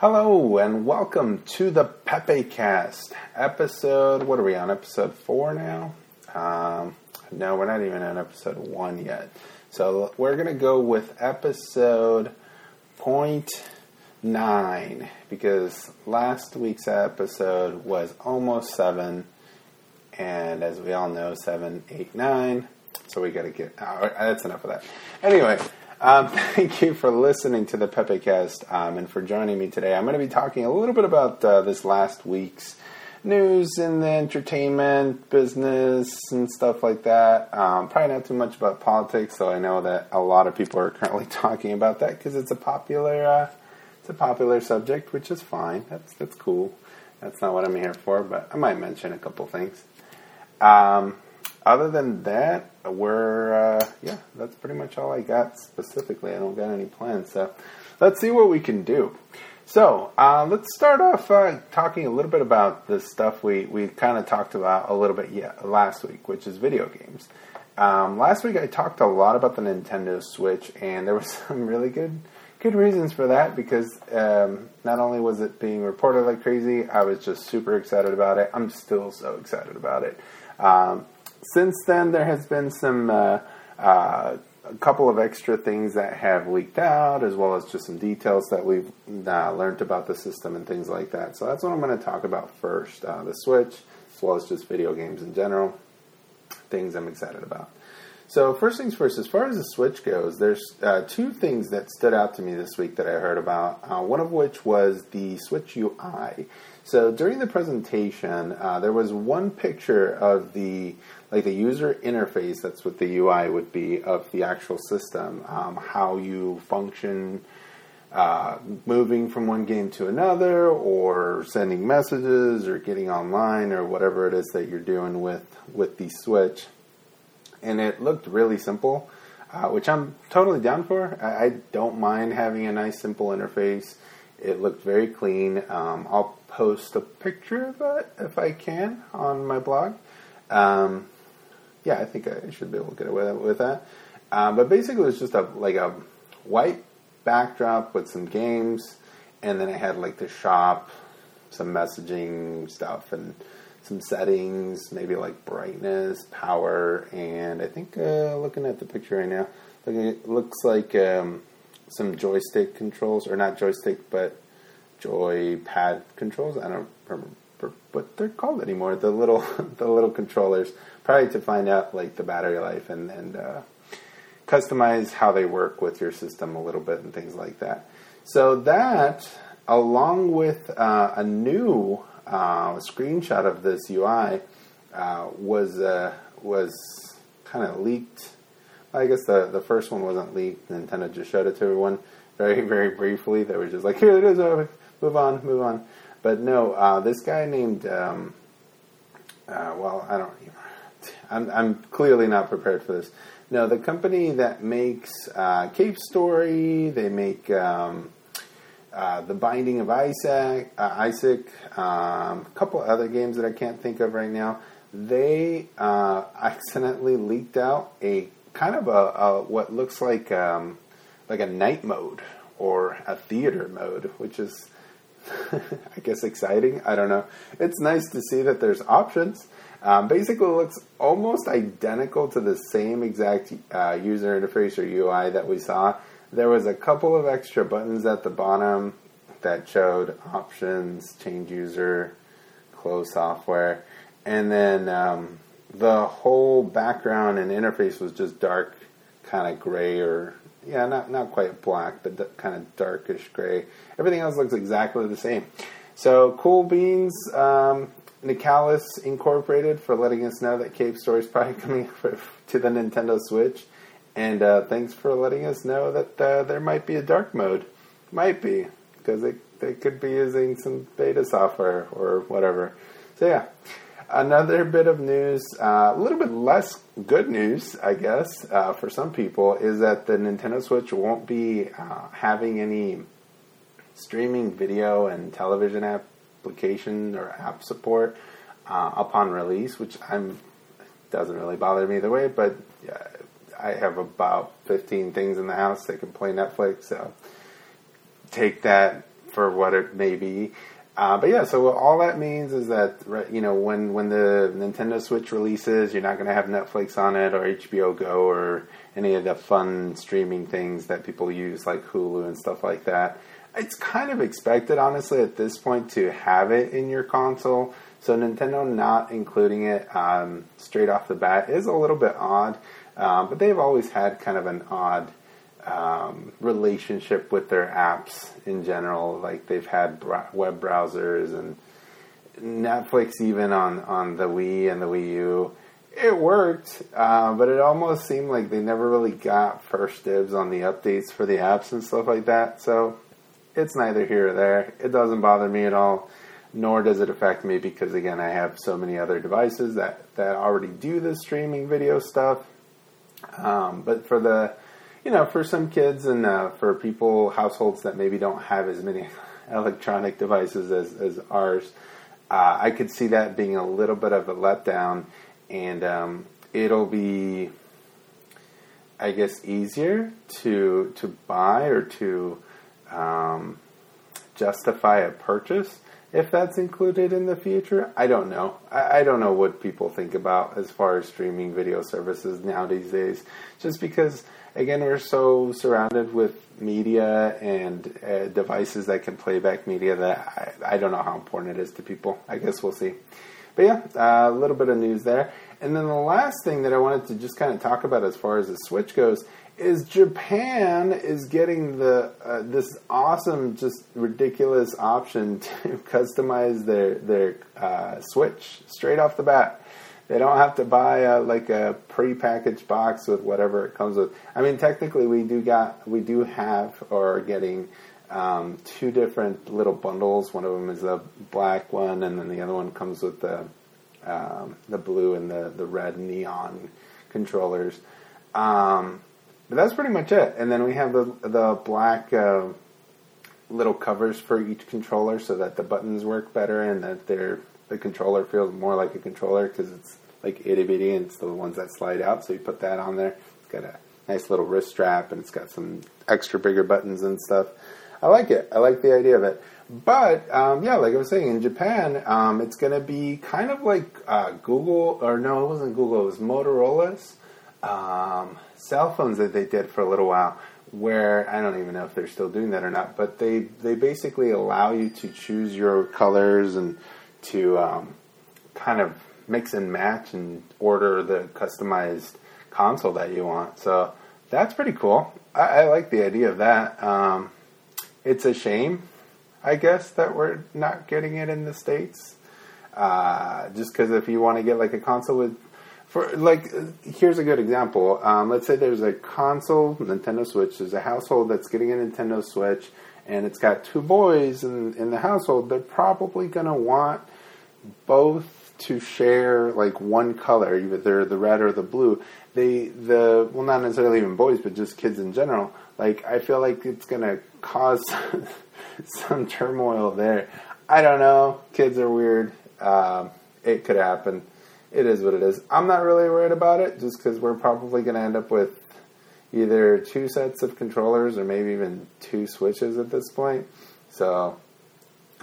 Hello and welcome to the Pepe Cast episode. What are we on? Episode four now? Um, no, we're not even on episode one yet. So we're gonna go with episode point nine because last week's episode was almost seven, and as we all know, seven, eight, nine. So we got to get. Uh, that's enough of that. Anyway. Um, thank you for listening to the Pepe Cast um, and for joining me today. I'm going to be talking a little bit about uh, this last week's news in the entertainment business and stuff like that. Um, probably not too much about politics, so I know that a lot of people are currently talking about that because it's a popular uh, it's a popular subject, which is fine. That's that's cool. That's not what I'm here for, but I might mention a couple things. Um, other than that, we're uh, yeah, that's pretty much all I got specifically. I don't got any plans, so let's see what we can do. So uh, let's start off uh, talking a little bit about the stuff we we kind of talked about a little bit yeah, last week, which is video games. Um, last week I talked a lot about the Nintendo Switch, and there was some really good good reasons for that because um, not only was it being reported like crazy, I was just super excited about it. I'm still so excited about it. Um, since then, there has been some uh, uh, a couple of extra things that have leaked out, as well as just some details that we've uh, learned about the system and things like that. So that's what I'm going to talk about first: uh, the Switch, as well as just video games in general. Things I'm excited about. So first things first, as far as the Switch goes, there's uh, two things that stood out to me this week that I heard about. Uh, one of which was the Switch UI. So during the presentation, there was one picture of the like the user interface. That's what the UI would be of the actual system. Um, how you function, uh, moving from one game to another, or sending messages, or getting online, or whatever it is that you're doing with with the Switch. And it looked really simple, uh, which I'm totally down for. I, I don't mind having a nice simple interface. It looked very clean. Um, I'll post a picture of it if I can on my blog. Um, yeah, I think I should be able to get away with that. Um, but basically, it was just a like a white backdrop with some games, and then I had like the shop, some messaging stuff, and some settings, maybe like brightness, power, and I think uh, looking at the picture right now, it looks like um, some joystick controls, or not joystick, but joy pad controls. I don't remember what they're called anymore. The little the little controllers, probably to find out like the battery life and and uh, customize how they work with your system a little bit and things like that. So that, along with uh, a new uh, screenshot of this UI, uh, was uh, was kind of leaked I guess the the first one wasn't leaked. Nintendo just showed it to everyone very very briefly. They were just like, here it is. Move on, move on. But no, uh, this guy named um, uh, well, I don't. I'm I'm clearly not prepared for this. No, the company that makes uh, Cave Story, they make. Um, uh, the Binding of Isaac, uh, Isaac, um, a couple other games that I can't think of right now. They uh, accidentally leaked out a kind of a, a what looks like um, like a night mode or a theater mode, which is I guess exciting. I don't know. It's nice to see that there's options. Um, basically, looks almost identical to the same exact uh, user interface or UI that we saw. There was a couple of extra buttons at the bottom that showed options, change user, close software, and then um, the whole background and interface was just dark, kind of gray or yeah, not not quite black, but d- kind of darkish gray. Everything else looks exactly the same. So cool beans, um, Nicalis Incorporated for letting us know that Cave Story is probably coming to the Nintendo Switch, and uh, thanks for letting us know that uh, there might be a dark mode. Might be because they they could be using some beta software or whatever. So yeah. Another bit of news, uh, a little bit less good news, I guess, uh, for some people, is that the Nintendo Switch won't be uh, having any streaming video and television application or app support uh, upon release, which I'm doesn't really bother me either way. But I have about 15 things in the house that can play Netflix, so take that for what it may be. Uh, but yeah, so all that means is that you know when when the Nintendo Switch releases, you're not going to have Netflix on it or HBO Go or any of the fun streaming things that people use like Hulu and stuff like that. It's kind of expected, honestly, at this point to have it in your console. So Nintendo not including it um, straight off the bat is a little bit odd. Um, but they've always had kind of an odd um, relationship with their apps in general. Like they've had web browsers and Netflix, even on on the Wii and the Wii U. It worked, uh, but it almost seemed like they never really got first dibs on the updates for the apps and stuff like that. So it's neither here or there. It doesn't bother me at all, nor does it affect me because again, I have so many other devices that that already do the streaming video stuff. Um, but for the you know, for some kids and uh, for people, households that maybe don't have as many electronic devices as, as ours, uh, I could see that being a little bit of a letdown, and um, it'll be, I guess, easier to to buy or to um, justify a purchase if that's included in the future. I don't know. I, I, don't know what people think about as far as streaming video services nowadays days. Just because again, we're so surrounded with media and uh, devices that can play back media that I, I, don't know how important it is to people. I guess we'll see. But yeah, uh, a little bit of news there. And then the last thing that I wanted to just kind of talk about as far as the Switch goes is Japan is getting the uh, this awesome, just ridiculous option to customize their their uh, Switch straight off the bat. They don't have to buy a, like a pre-packaged box with whatever it comes with. I mean, technically, we do got we do have or are getting um, two different little bundles. One of them is a black one, and then the other one comes with the um, the blue and the the red neon controllers. Um, but that's pretty much it. And then we have the the black. Uh, little covers for each controller so that the buttons work better and that they're the controller feels more like a controller because it's like itty bitty and it's the ones that slide out. So you put that on there. It's got a nice little wrist strap and it's got some extra bigger buttons and stuff. I like it. I like the idea of it. But um, yeah, like I was saying, in Japan, um, it's going to be kind of like uh, Google, or no, it wasn't Google. It was Motorola's um, cell phones that they did for a little while. Where I don't even know if they're still doing that or not, but they they basically allow you to choose your colors and to um, kind of mix and match and order the customized console that you want. So that's pretty cool. I, I like the idea of that. Um, it's a shame, I guess, that we're not getting it in the states. Uh, just because if you want to get like a console with, for like, here's a good example. Um, let's say there's a console, Nintendo Switch. There's a household that's getting a Nintendo Switch, and it's got two boys in in the household. They're probably gonna want both to share like one color, either the red or the blue. They the well, not necessarily even boys, but just kids in general. Like I feel like it's gonna cause some turmoil there. I don't know. Kids are weird. Um, it could happen. It is what it is. I'm not really worried about it, just because we're probably going to end up with either two sets of controllers or maybe even two switches at this point. So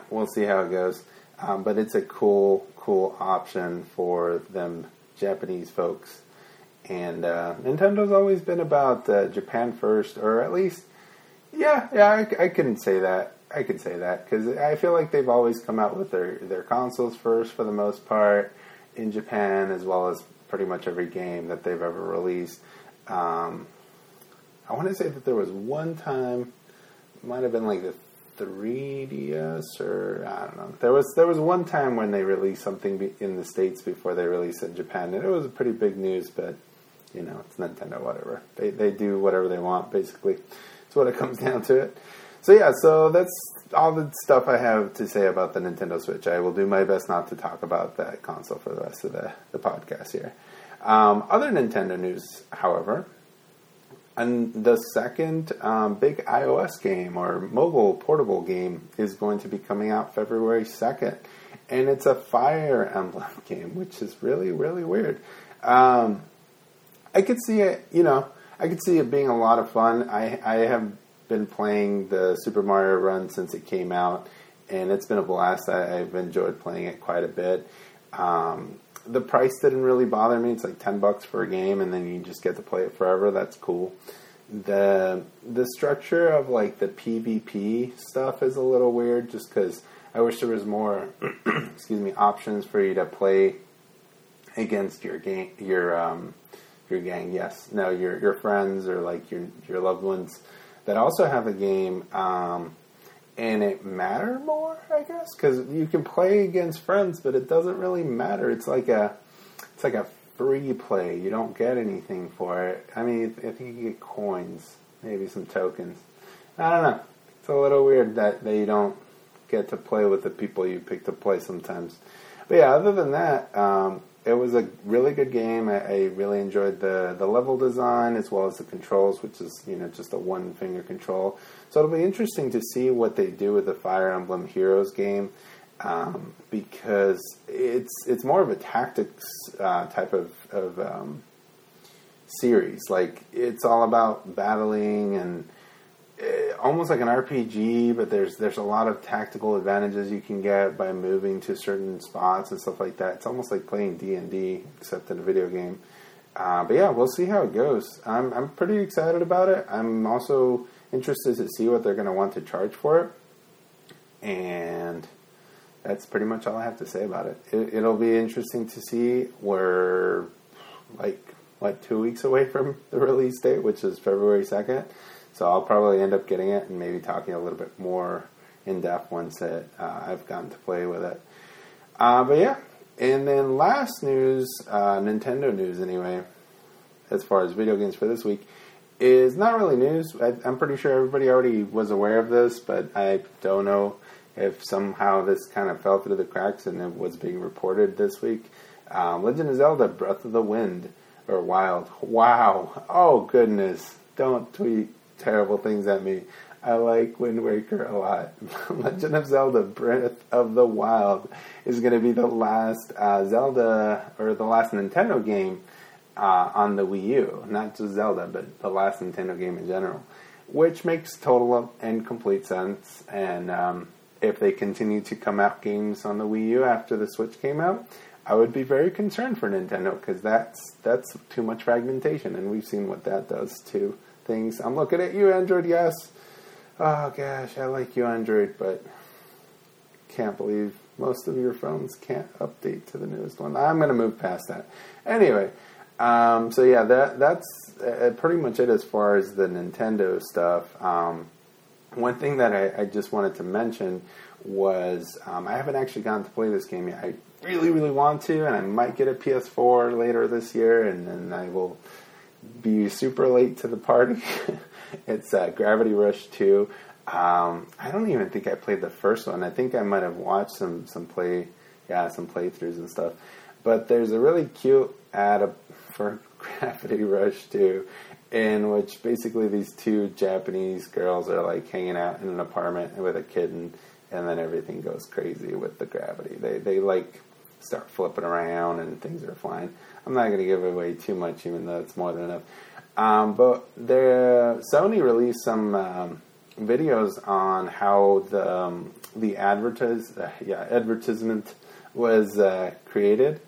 we'll see how it goes. Um, but it's a cool, cool option for them Japanese folks. And uh, Nintendo's always been about uh, Japan first, or at least, yeah, yeah, I, I can say that. I can say that because I feel like they've always come out with their their consoles first for the most part in Japan, as well as pretty much every game that they've ever released. Um, I want to say that there was one time, might have been like the 3DS or I don't know. There was there was one time when they released something in the states before they released it in Japan, and it was pretty big news. But you know, it's Nintendo, whatever. They they do whatever they want, basically. it's what it comes down to it. So yeah, so that's all the stuff I have to say about the Nintendo Switch. I will do my best not to talk about that console for the rest of the, the podcast here. Um, other Nintendo news, however, and the second um, big iOS game or mobile portable game is going to be coming out February 2nd. And it's a Fire Emblem game, which is really, really weird. Um, I could see it, you know, I could see it being a lot of fun. I, I have been playing the Super Mario Run since it came out, and it's been a blast. I, have enjoyed playing it quite a bit. Um, the price didn't really bother me. It's like ten bucks for a game, and then you just get to play it forever. That's cool. the The structure of like the PvP stuff is a little weird, just because I wish there was more, excuse me, options for you to play against your gang, your um, your gang. Yes, no, your your friends or like your your loved ones that also have a game. Um, and it matter more, I guess, because you can play against friends, but it doesn't really matter. It's like a, it's like a free play. You don't get anything for it. I mean, I think you get coins, maybe some tokens. I don't know. It's a little weird that they don't get to play with the people you pick to play sometimes. But yeah, other than that, um, it was a really good game. I, I, really enjoyed the the level design as well as the controls, which is you know just a one finger control. So it'll be interesting to see what they do with the Fire Emblem Heroes game um, because it's it's more of a tactics uh, type of, of um, series. Like it's all about battling and almost like an RPG, but there's there's a lot of tactical advantages you can get by moving to certain spots and stuff like that. It's almost like playing D and D, except in a video game. Uh, but yeah, we'll see how it goes. I'm I'm pretty excited about it. I'm also interested to see what they're going to want to charge for it, and that's pretty much all I have to say about it. it it'll be interesting to see. We're like what two weeks away from the release date, which is February second. So I'll probably end up getting it and maybe talking a little bit more in depth once it, uh, I've gotten to play with it. Uh, but yeah, and then last news, uh, Nintendo news anyway, as far as video games for this week, is not really news. I, am pretty sure everybody already was aware of this, but I don't know if somehow this kind of fell through the cracks and it was being reported this week. Um, Legend of Zelda: Breath of the Wind or Wild. Wow! Oh goodness! Don't tweet terrible things at me. I like Wind Waker a lot. Legend of Zelda: Breath of the Wild is going to be the last uh, Zelda or the last Nintendo game uh, on the Wii U. Not just Zelda, but the last Nintendo game in general, which makes total and complete sense. And um, if they continue to come out games on the Wii U after the Switch came out, I would be very concerned for Nintendo because that's that's too much fragmentation, and we've seen what that does to things. I'm looking at you, Android. Yes. Oh gosh, I like you, Android, but can't believe most of your phones can't update to the newest one. I'm going to move past that. Anyway, um, so yeah, that that's uh, pretty much it as far as the Nintendo stuff. Um, one thing that I, I, just wanted to mention was um, I haven't actually gotten to play this game yet. I really, really want to, and I might get a PS4 later this year, and then I will be super late to the party. it's uh, Gravity Rush 2. Um, I don't even think I played the first one. I think I might have watched some some play, yeah, some playthroughs and stuff. But there's a really cute ad for Gravity Rush 2, in which basically these two Japanese girls are like hanging out in an apartment with a kitten, and then everything goes crazy with the gravity. They they like start flipping around and things are flying. I'm not going to give away too much, even though it's more than enough. Um, but the Sony released some um, videos on how the um, the advertise uh, yeah advertisement was uh, created,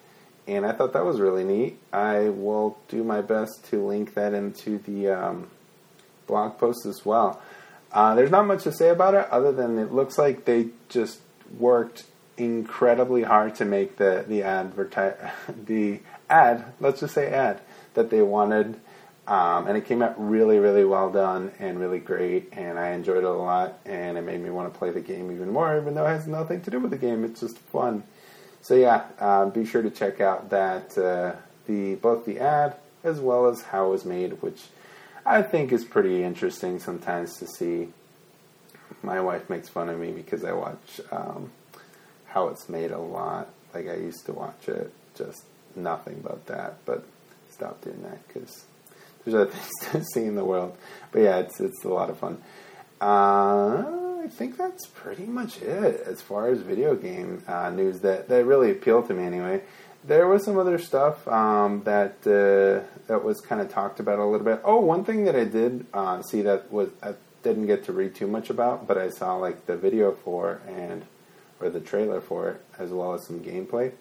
and I thought that was really neat. I will do my best to link that into the um, blog post as well. Uh, there's not much to say about it other than it looks like they just worked incredibly hard to make the the advertise the ad, let's just say ad, that they wanted. Um, and it came out really, really well done and really great, and I enjoyed it a lot, and it made me want to play the game even more, even though it has nothing to do with the game. It's just fun. So yeah, uh, be sure to check out that uh, the both the ad as well as how it was made, which I think is pretty interesting sometimes to see. My wife makes fun of me because I watch um, how it's made a lot. Like I used to watch it just nothing but that. But stop doing that because there's other things to see in the world. But yeah, it's it's a lot of fun. Uh, I think that's pretty much it as far as video game uh, news that, that really appealed to me anyway. There was some other stuff um, that uh, that was kind of talked about a little bit. Oh, one thing that I did uh, see that was I didn't get to read too much about, but I saw like the video for and or the trailer for it as well as some gameplay.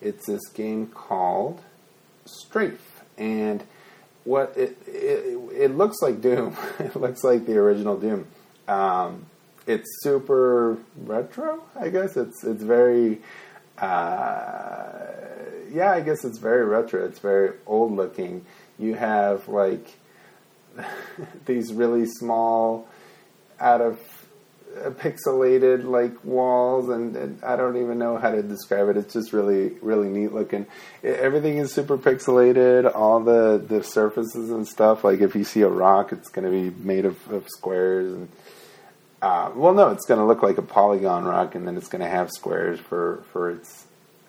It's this game called Strafe, and what it it, it looks like Doom. it looks like the original Doom. Um, it's super retro. I guess it's it's very. Uh, yeah, I guess it's very retro. It's very old looking. You have like these really small, out of pixelated like walls, and, and, I don't even know how to describe it. It's just really, really neat looking. Everything is super pixelated. All the the surfaces and stuff. Like if you see a rock, it's going to be made of, of squares and. Uh, well, no, it's going to look like a polygon rock, and then it's going to have squares for for its,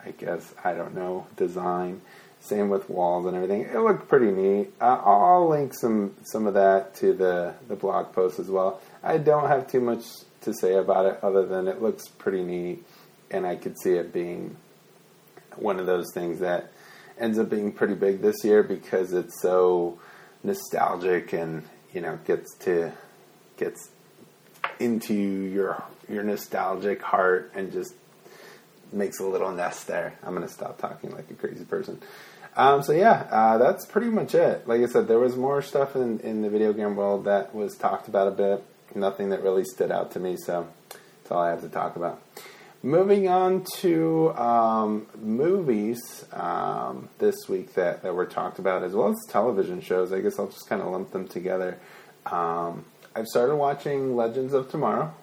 I guess, I don't know, design. Same with walls and everything. It looked pretty neat. Uh, I'll link some some of that to the the blog post as well. I don't have too much to say about it other than it looks pretty neat, and I could see it being one of those things that ends up being pretty big this year because it's so nostalgic and you know gets to gets into your your nostalgic heart and just makes a little nest there. I'm to stop talking like a crazy person. Um, so yeah, uh, that's pretty much it. Like I said, there was more stuff in, in the video game world that was talked about a bit. Nothing that really stood out to me, so that's all I have to talk about. Moving on to um, movies um, this week that, that were talked about, as well as television shows. I guess I'll just kind of lump them together. Um, I've started watching Legends of Tomorrow,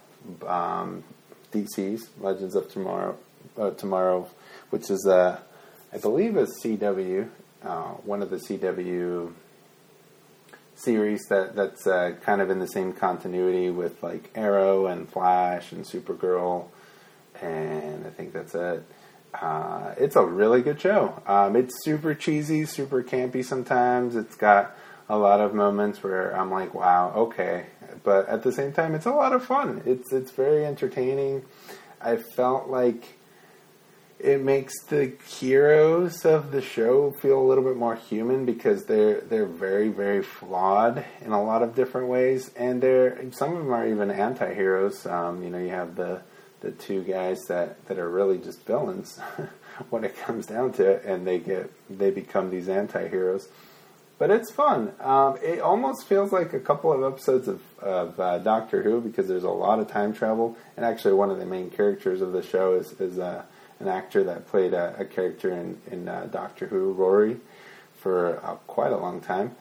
um, DC's Legends of Tomorrow, uh, Tomorrow, which is a I believe it's CW, uh, one of the CW series that that's uh, kind of in the same continuity with like Arrow and Flash and Supergirl, and I think that's it. Uh, it's a really good show. Um, it's super cheesy, super campy sometimes. It's got a lot of moments where I'm like, wow, okay. But at the same time, it's a lot of fun. It's it's very entertaining. I felt like it makes the heroes of the show feel a little bit more human because they're they're very very flawed in a lot of different ways, and they're some of them are even anti-heroes. Um, you know, you have the the two guys that that are really just villains when it comes down to it, and they get they become these anti-heroes. But it's fun. Um, it almost feels like a couple of episodes of, of uh, Doctor Who because there's a lot of time travel, and actually one of the main characters of the show is is uh, an actor that played a, a character in, in uh, Doctor Who, Rory, for uh, quite a long time.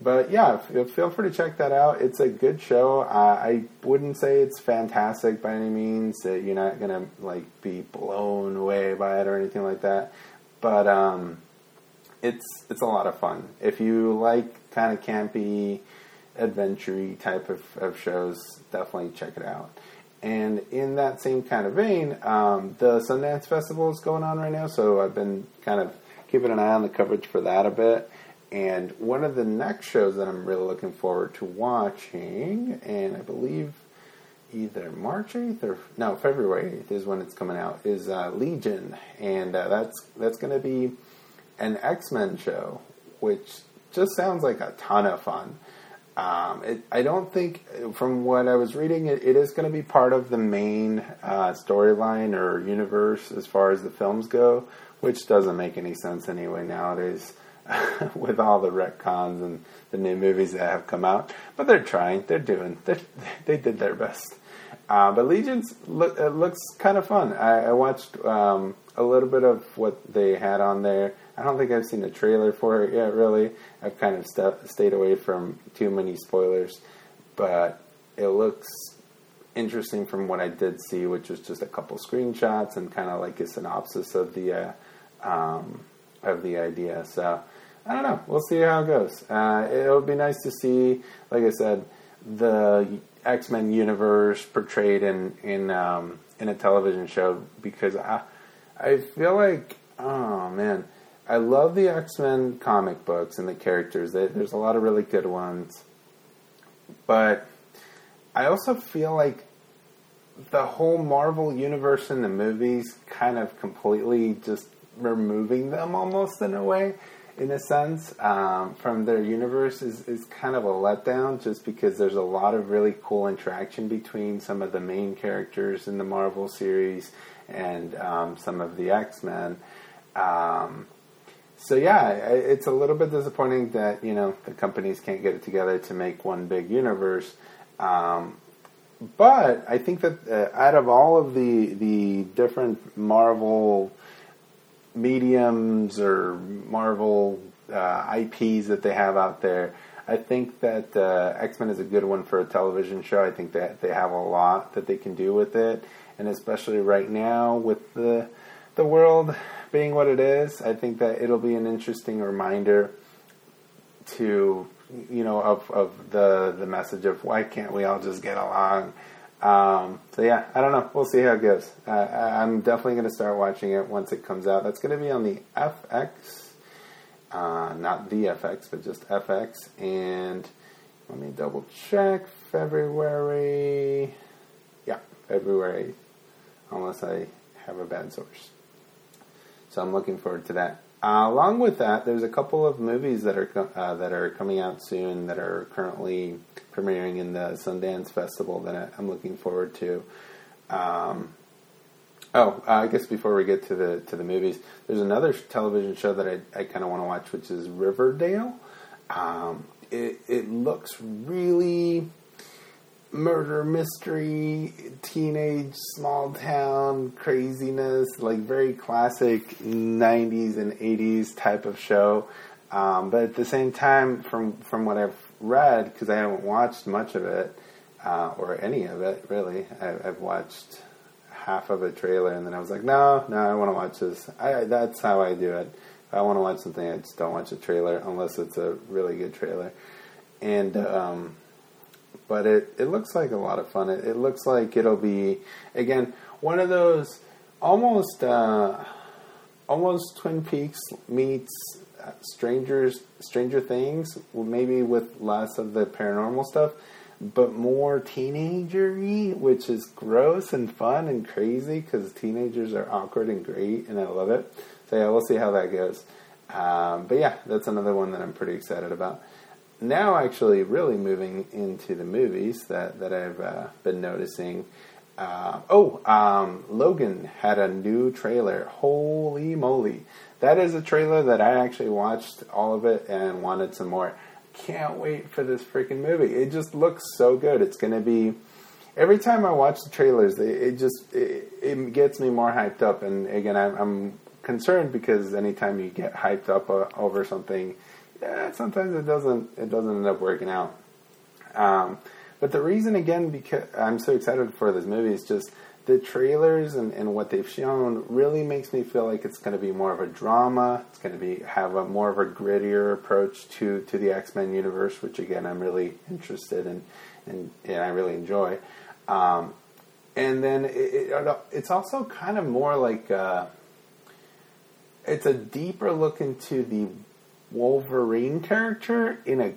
But yeah, feel free to check that out. It's a good show. Uh, I wouldn't say it's fantastic by any means. That you're not gonna like be blown away by it or anything like that. But um, it's it's a lot of fun. If you like kind of campy, adventure type of, of shows, definitely check it out. And in that same kind of vein, um, the Sundance Festival is going on right now, so I've been kind of keeping an eye on the coverage for that a bit. And one of the next shows that I'm really looking forward to watching, and I believe either March 8th or no February 8th is when it's coming out, is uh, Legion, and uh, that's that's going to be an X Men show, which just sounds like a ton of fun. Um, it, I don't think, from what I was reading, it, it is going to be part of the main uh, storyline or universe as far as the films go, which doesn't make any sense anyway nowadays with all the retcons and the new movies that have come out. But they're trying, they're doing, they're, they did their best. Uh, but Legions it looks kind of fun. I, I watched um, a little bit of what they had on there. I don't think I've seen a trailer for it yet, really. I've kind of st- stayed away from too many spoilers, but it looks interesting from what I did see, which was just a couple screenshots and kind of like a synopsis of the uh, um, of the idea. So I don't know. We'll see how it goes. Uh, it'll be nice to see, like I said, the X Men universe portrayed in in um, in a television show because I I feel like oh man I love the X Men comic books and the characters. There's a lot of really good ones, but I also feel like the whole Marvel universe in the movies kind of completely just removing them almost in a way. in a sense, um, from their universe is, is kind of a letdown just because there's a lot of really cool interaction between some of the main characters in the Marvel series and um, some of the X Men. Um, so yeah, it's a little bit disappointing that you know the companies can't get it together to make one big universe. Um, but I think that uh, out of all of the the different Marvel mediums or Marvel uh, IPs that they have out there, I think that uh, X Men is a good one for a television show. I think that they have a lot that they can do with it, and especially right now with the the world being what it is, I think that it'll be an interesting reminder to you know of of the the message of why can't we all just get along. Um, so yeah, I don't know. We'll see how it goes. Uh, I'm definitely going to start watching it once it comes out. That's going to be on the FX, uh, not the FX, but just FX. And let me double check. February, yeah, February, unless I have a bad source. So I'm looking forward to that. Uh, along with that, there's a couple of movies that are uh, that are coming out soon that are currently premiering in the Sundance Festival that I'm looking forward to. Um, oh, uh, I guess before we get to the to the movies, there's another television show that I, I kind of want to watch, which is Riverdale. Um, it it looks really murder mystery, teenage small town craziness, like very classic 90s and 80s type of show. Um, but at the same time, from from what I've read, because I haven't watched much of it uh, or any of it really, I, I've watched half of a trailer and then I was like, no, no, I want to watch this. I, that's how I do it. If I want to watch something, I just don't watch a trailer unless it's a really good trailer. And um, but it, it looks like a lot of fun. It, it looks like it'll be again one of those almost uh, almost Twin Peaks meets uh, Strangers Stranger Things, maybe with less of the paranormal stuff, but more teenagery, which is gross and fun and crazy because teenagers are awkward and great, and I love it. So yeah, we'll see how that goes. Um, but yeah, that's another one that I'm pretty excited about now actually really moving into the movies that, that I've uh, been noticing. Uh, oh, um, Logan had a new trailer. Holy moly. That is a trailer that I actually watched all of it and wanted some more. Can't wait for this freaking movie. It just looks so good. It's going to be. Every time I watch the trailers, it, it just it, it, gets me more hyped up. And again, I'm, I'm concerned because anytime you get hyped up uh, over something, yeah, sometimes it doesn't it doesn't end up working out. Um, but the reason again because I'm so excited for this movie is just the trailers and, and what they've shown really makes me feel like it's going to be more of a drama. It's going to be have a more of a grittier approach to, to the X Men universe, which again I'm really interested in and, and I really enjoy. Um, and then it, it, it's also kind of more like uh, it's a deeper look into the Wolverine character in a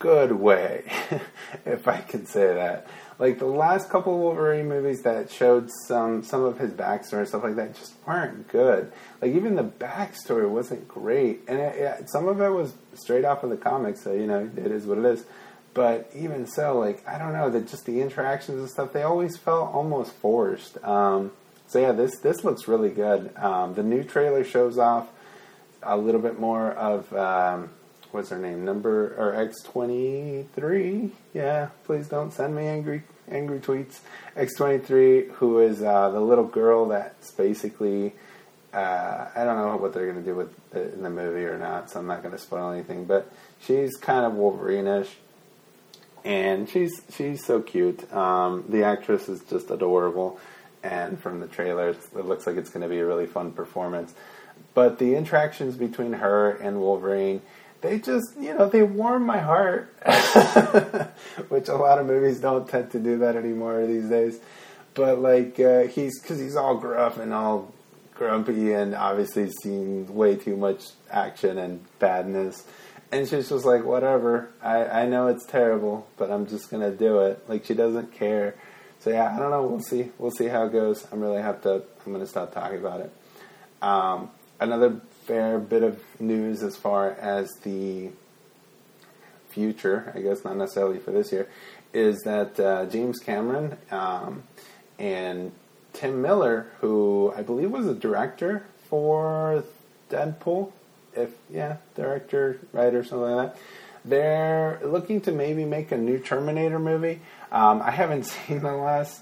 good way, if I can say that. Like the last couple of Wolverine movies that showed some some of his backstory and stuff like that just weren't good. Like even the backstory wasn't great, and it, it, some of it was straight off of the comics. So you know it is what it is. But even so, like I don't know that just the interactions and stuff they always felt almost forced. Um, so yeah, this this looks really good. Um, the new trailer shows off a little bit more of um, what's her name number or X twenty three. Yeah, please don't send me angry angry tweets. X twenty three, who is uh, the little girl that's basically. Uh, I don't know what they're going to do with it in the movie or not, so I'm not going to spoil anything. But she's kind of Wolverine-ish, and she's she's so cute. Um, the actress is just adorable, and from the trailer, it looks like it's going to be a really fun performance. But the interactions between her and Wolverine, they just, you know, they warm my heart, which a lot of movies don't tend to do that anymore these days. But like, uh, he's because he's all gruff and all grumpy, and obviously seen way too much action and badness. And she's just like, whatever. I, I know it's terrible, but I'm just gonna do it. Like she doesn't care. So yeah, I don't know. We'll see. We'll see how it goes. I'm really have to. I'm gonna stop talking about it. Um, another fair bit of news as far as the future, I guess not necessarily for this year, is that uh, James Cameron um, and Tim Miller, who I believe was a director for Deadpool, if yeah, director, writer, something like that. They're looking to maybe make a new Terminator movie. Um, I haven't seen the last,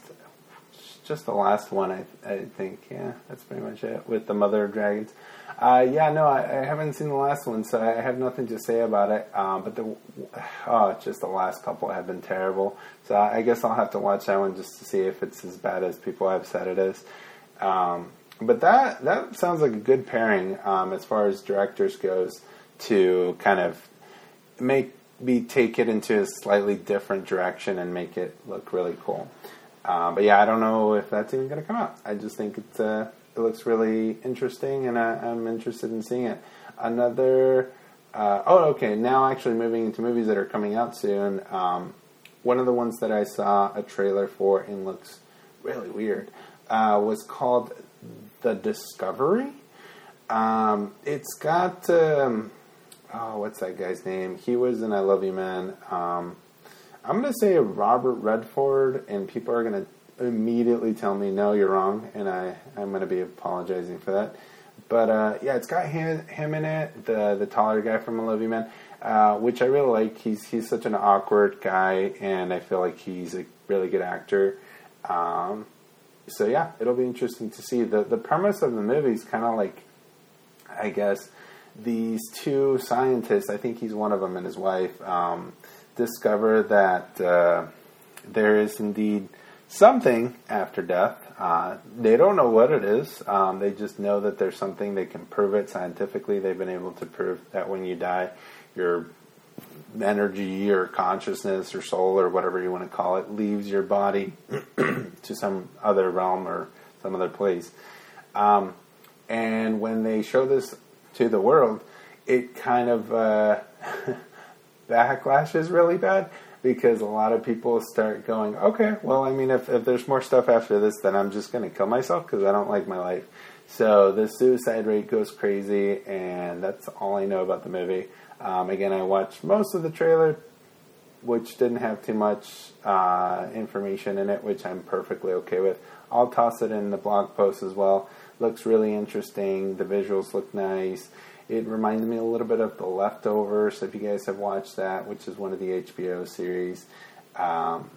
just the last one. I, I think yeah, that's pretty much it with the Mother of Dragons. Uh, yeah, no, I, I, haven't seen the last one, so I have nothing to say about it. Um, but the oh, just the last couple have been terrible. So I guess I'll have to watch that one just to see if it's as bad as people have said it is. Um, but that that sounds like a good pairing um, as far as directors goes to kind of make me take it into a slightly different direction and make it look really cool. Uh, but yeah, I don't know if that's even going to come out. I just think it's uh, it looks really interesting, and I, am interested in seeing it. Another, uh, oh, okay. Now, actually, moving into movies that are coming out soon. Um, one of the ones that I saw a trailer for and looks really weird uh, was called The Discovery. Um, it's got um, oh, what's that guy's name? He was in I Love You Man. I'm gonna say Robert Redford, and people are gonna immediately tell me no, you're wrong, and I I'm going to be apologizing for that. But uh, yeah, it's got him, him in it, the the taller guy from You Man, uh, which I really like. He's he's such an awkward guy, and I feel like he's a really good actor. Um, so yeah, it'll be interesting to see. the The premise of the movie is kind of like, I guess, these two scientists. I think he's one of them, and his wife um, discover that uh, there is indeed something after death. Uh, they don't know what it is. Um, they just know that there's something. They can prove it scientifically. They've been able to prove that when you die, your energy or consciousness or soul or whatever you want to call it leaves your body to some other realm or some other place. Um, and when they show this to the world, it kind of uh, backlashes really bad because a lot of people start going, okay, well, I mean, if, if there's more stuff after this, then I'm just going to kill myself because I don't like my life. So the suicide rate goes crazy, and that's all I know about the movie. Um, again, I watched most of the trailer, which didn't have too much uh, information in it, which I'm perfectly okay with. I'll toss it in the blog post as well. Looks really interesting. The visuals look nice. It reminded me a little bit of The Leftovers, if you guys have watched that, which is one of the HBO series. Um,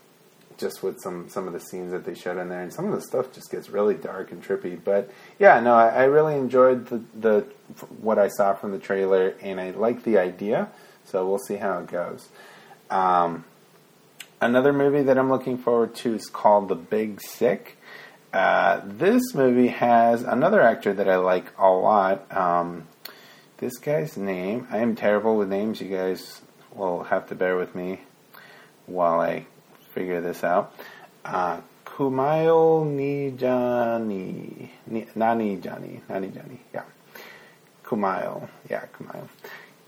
just with some some of the scenes that they showed in there, and some of the stuff just gets really dark and trippy. But yeah, no, I, I really enjoyed the the what I saw from the trailer, and I like the idea. So we'll see how it goes. Um, another movie that I'm looking forward to is called The Big Sick. Uh, this movie has another actor that I like a lot. Um, this guy's name, I am terrible with names. You guys will have to bear with me while I figure this out. Uh, Kumail Nijani. Nani Johnny. Nani Johnny. Yeah. Kumail. Yeah, Kumail.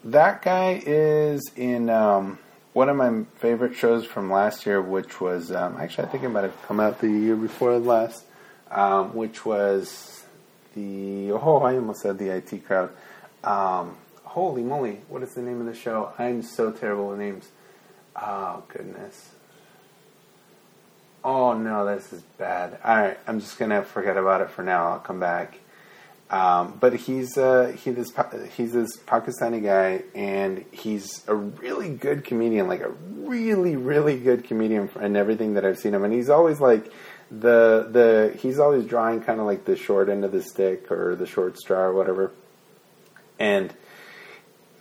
That guy is in um, one of my favorite shows from last year, which was um, actually I think it might have come out the year before last, um, which was the oh I almost said the IT crowd. Um, holy moly, what is the name of the show? I'm so terrible with names. Oh, goodness. Oh, no, this is bad. All right, I'm just to forget about it for now. I'll come back. Um, but he's uh, he this he's this Pakistani guy, and he's a really good comedian, like a really really good comedian, and everything that I've seen him. And he's always like the the he's always drawing kind of like the short end of the stick or the short straw or whatever. And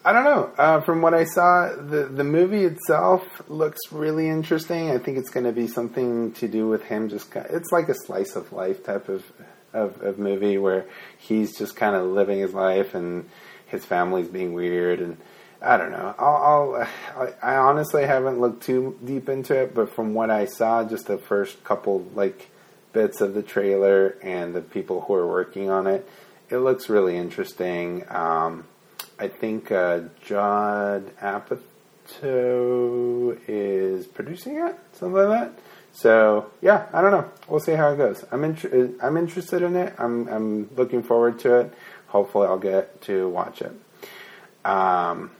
I don't know. Uh, from what I saw, the the movie itself looks really interesting. I think it's going to be something to do with him. Just kind of, it's like a slice of life type of, of, of movie where he's just kind of living his life and his family's being weird and I don't know. I'll, I'll I honestly haven't looked too deep into it, but from what I saw, just the first couple like bits of the trailer and the people who are working on it, it looks really interesting. Um, I think uh, Judd Apatow is producing it, something like that. So yeah, I don't know. We'll see how it goes. I'm in, I'm interested in it. I'm I'm looking forward to it. hopefully I'll get to watch it. Um,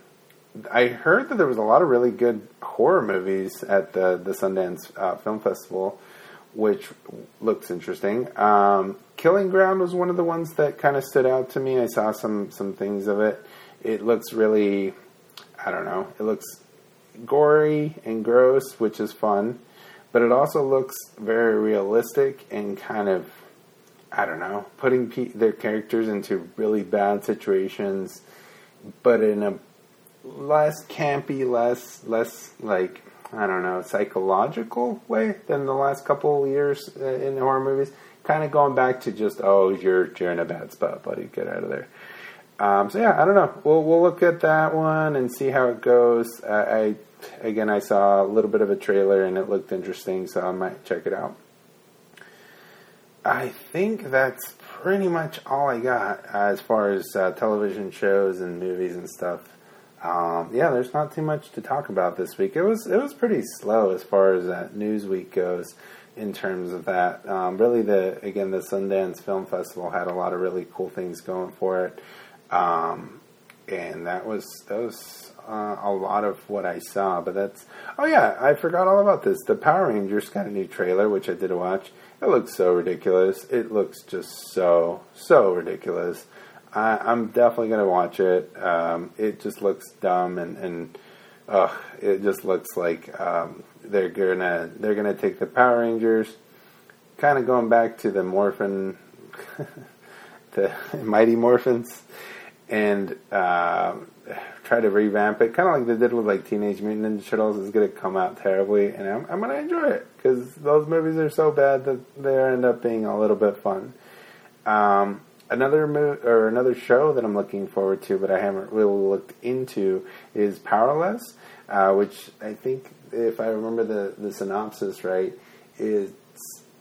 I heard that there was a lot of really good horror movies at the the Sundance uh, Film Festival, which looks interesting. Um, Killing Ground was one of the ones that kind of stood out to me. I saw some some things of it. It looks really, I don't know. It looks gory and gross, which is fun, but it also looks very realistic and kind of, I don't know, putting pe- their characters into really bad situations, but in a less campy, less less like I don't know psychological way than the last couple years uh, in horror movies. Kind of going back to just oh you're you're in a bad spot, buddy, get out of there. Um, so yeah, I don't know. We'll we'll look at that one and see how it goes. Uh, I again I saw a little bit of a trailer and it looked interesting, so I might check it out. I think that's pretty much all I got as far as uh, television shows and movies and stuff. Um, yeah, there's not too much to talk about this week. It was it was pretty slow as far as that news week goes in terms of that. Um, really, the again the Sundance Film Festival had a lot of really cool things going for it. Um, and that was that was uh, a lot of what I saw. But that's oh yeah, I forgot all about this. The Power Rangers got a new trailer, which I did watch. It looks so ridiculous. It looks just so so ridiculous. I, am definitely gonna watch it. Um, it just looks dumb and and it just looks like um, they're gonna they're gonna take the Power Rangers, kind of going back to the Morphin, the Mighty Morphins and uh, try to revamp it, kind of like they did with like Teenage Mutant Ninja Turtles. Is going to come out terribly, and I'm, I'm going to enjoy it because those movies are so bad that they end up being a little bit fun. Um, another mo- or another show that I'm looking forward to, but I haven't really looked into, is Powerless, uh, which I think, if I remember the the synopsis right, is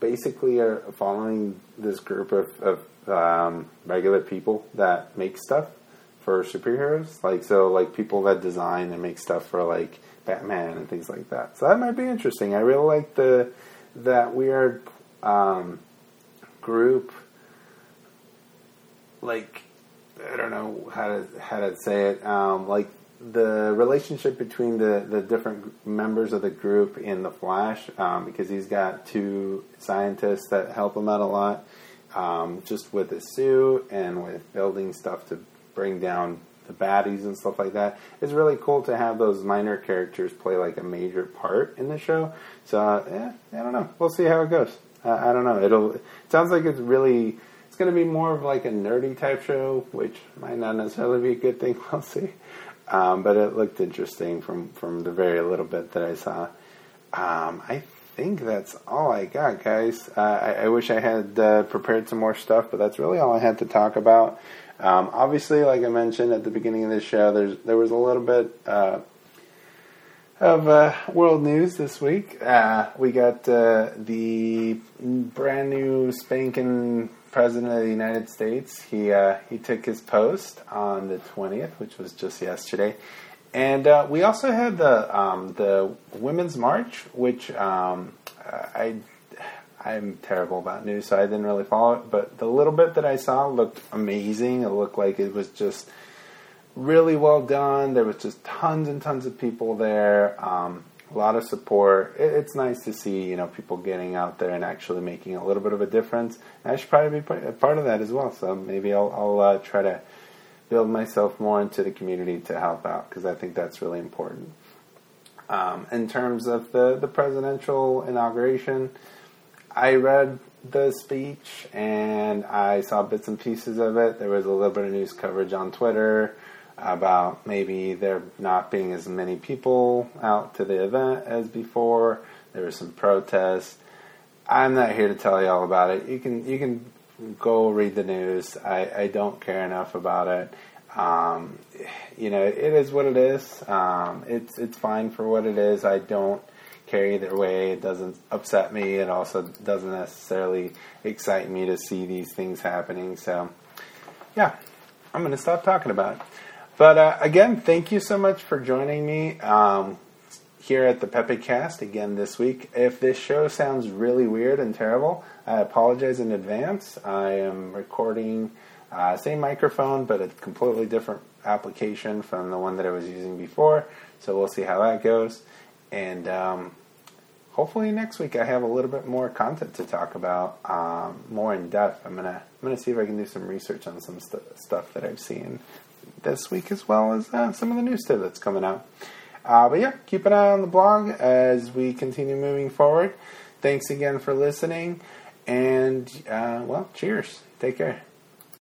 basically following this group of, of um, regular people that make stuff for superheroes. Like so, like people that design and make stuff for like Batman and things like that. So that might be interesting. I really like the that weird um, group. Like I don't know how to how to say it. Um, like the relationship between the, the different members of the group in the Flash, um, because he's got two scientists that help him out a lot, um, just with his suit and with building stuff to bring down the baddies and stuff like that. It's really cool to have those minor characters play like a major part in the show. So, uh, yeah, I don't know. We'll see how it goes. Uh, I don't know. It'll. It sounds like it's really. It's going to be more of like a nerdy type show, which might not necessarily be a good thing. We'll see. Um, but it looked interesting from from the very little bit that I saw. Um, I think that's all I got, guys. Uh, I, I, wish I had uh, prepared some more stuff, but that's really all I had to talk about. Um, obviously, like I mentioned at the beginning of this show, there's there was a little bit uh, of uh, world news this week. Uh, we got uh, the brand new spanking president of the United States. He uh, he took his post on the twentieth, which was just yesterday, and uh, we also had the um, the Women's March, which um, I I'm terrible about news, so I didn't really follow it. But the little bit that I saw looked amazing. It looked like it was just really well done. There was just tons and tons of people there. Um, a lot of support. It, it's nice to see you know people getting out there and actually making a little bit of a difference. I should probably be part of that as well. So maybe I'll, I'll uh, try to build myself more into the community to help out because I think that's really important. Um, in terms of the the presidential inauguration. I read the speech and I saw bits and pieces of it. There was a little bit of news coverage on Twitter about maybe there not being as many people out to the event as before. There was some protests. I'm not here to tell you all about it. You can you can go read the news. I, I don't care enough about it. Um, you know, it is what it is. Um, it's it's fine for what it is. I don't care either way. It doesn't upset me. It also doesn't necessarily excite me to see these things happening. So, yeah, I'm going to stop talking about it. But uh, again, thank you so much for joining me um, here at the PepeCast again this week. If this show sounds really weird and terrible, I apologize in advance. I am recording Uh, same microphone, but a completely different application from the one that I was using before. So we'll see how that goes. And um, hopefully next week I have a little bit more content to talk about, um, more in depth. I'm gonna I'm gonna see if I can do some research on some st- stuff that I've seen this week, as well as uh, some of the new stuff that's coming out. Uh, but yeah, keep an eye on the blog as we continue moving forward. Thanks again for listening, and uh, well, cheers. Take care.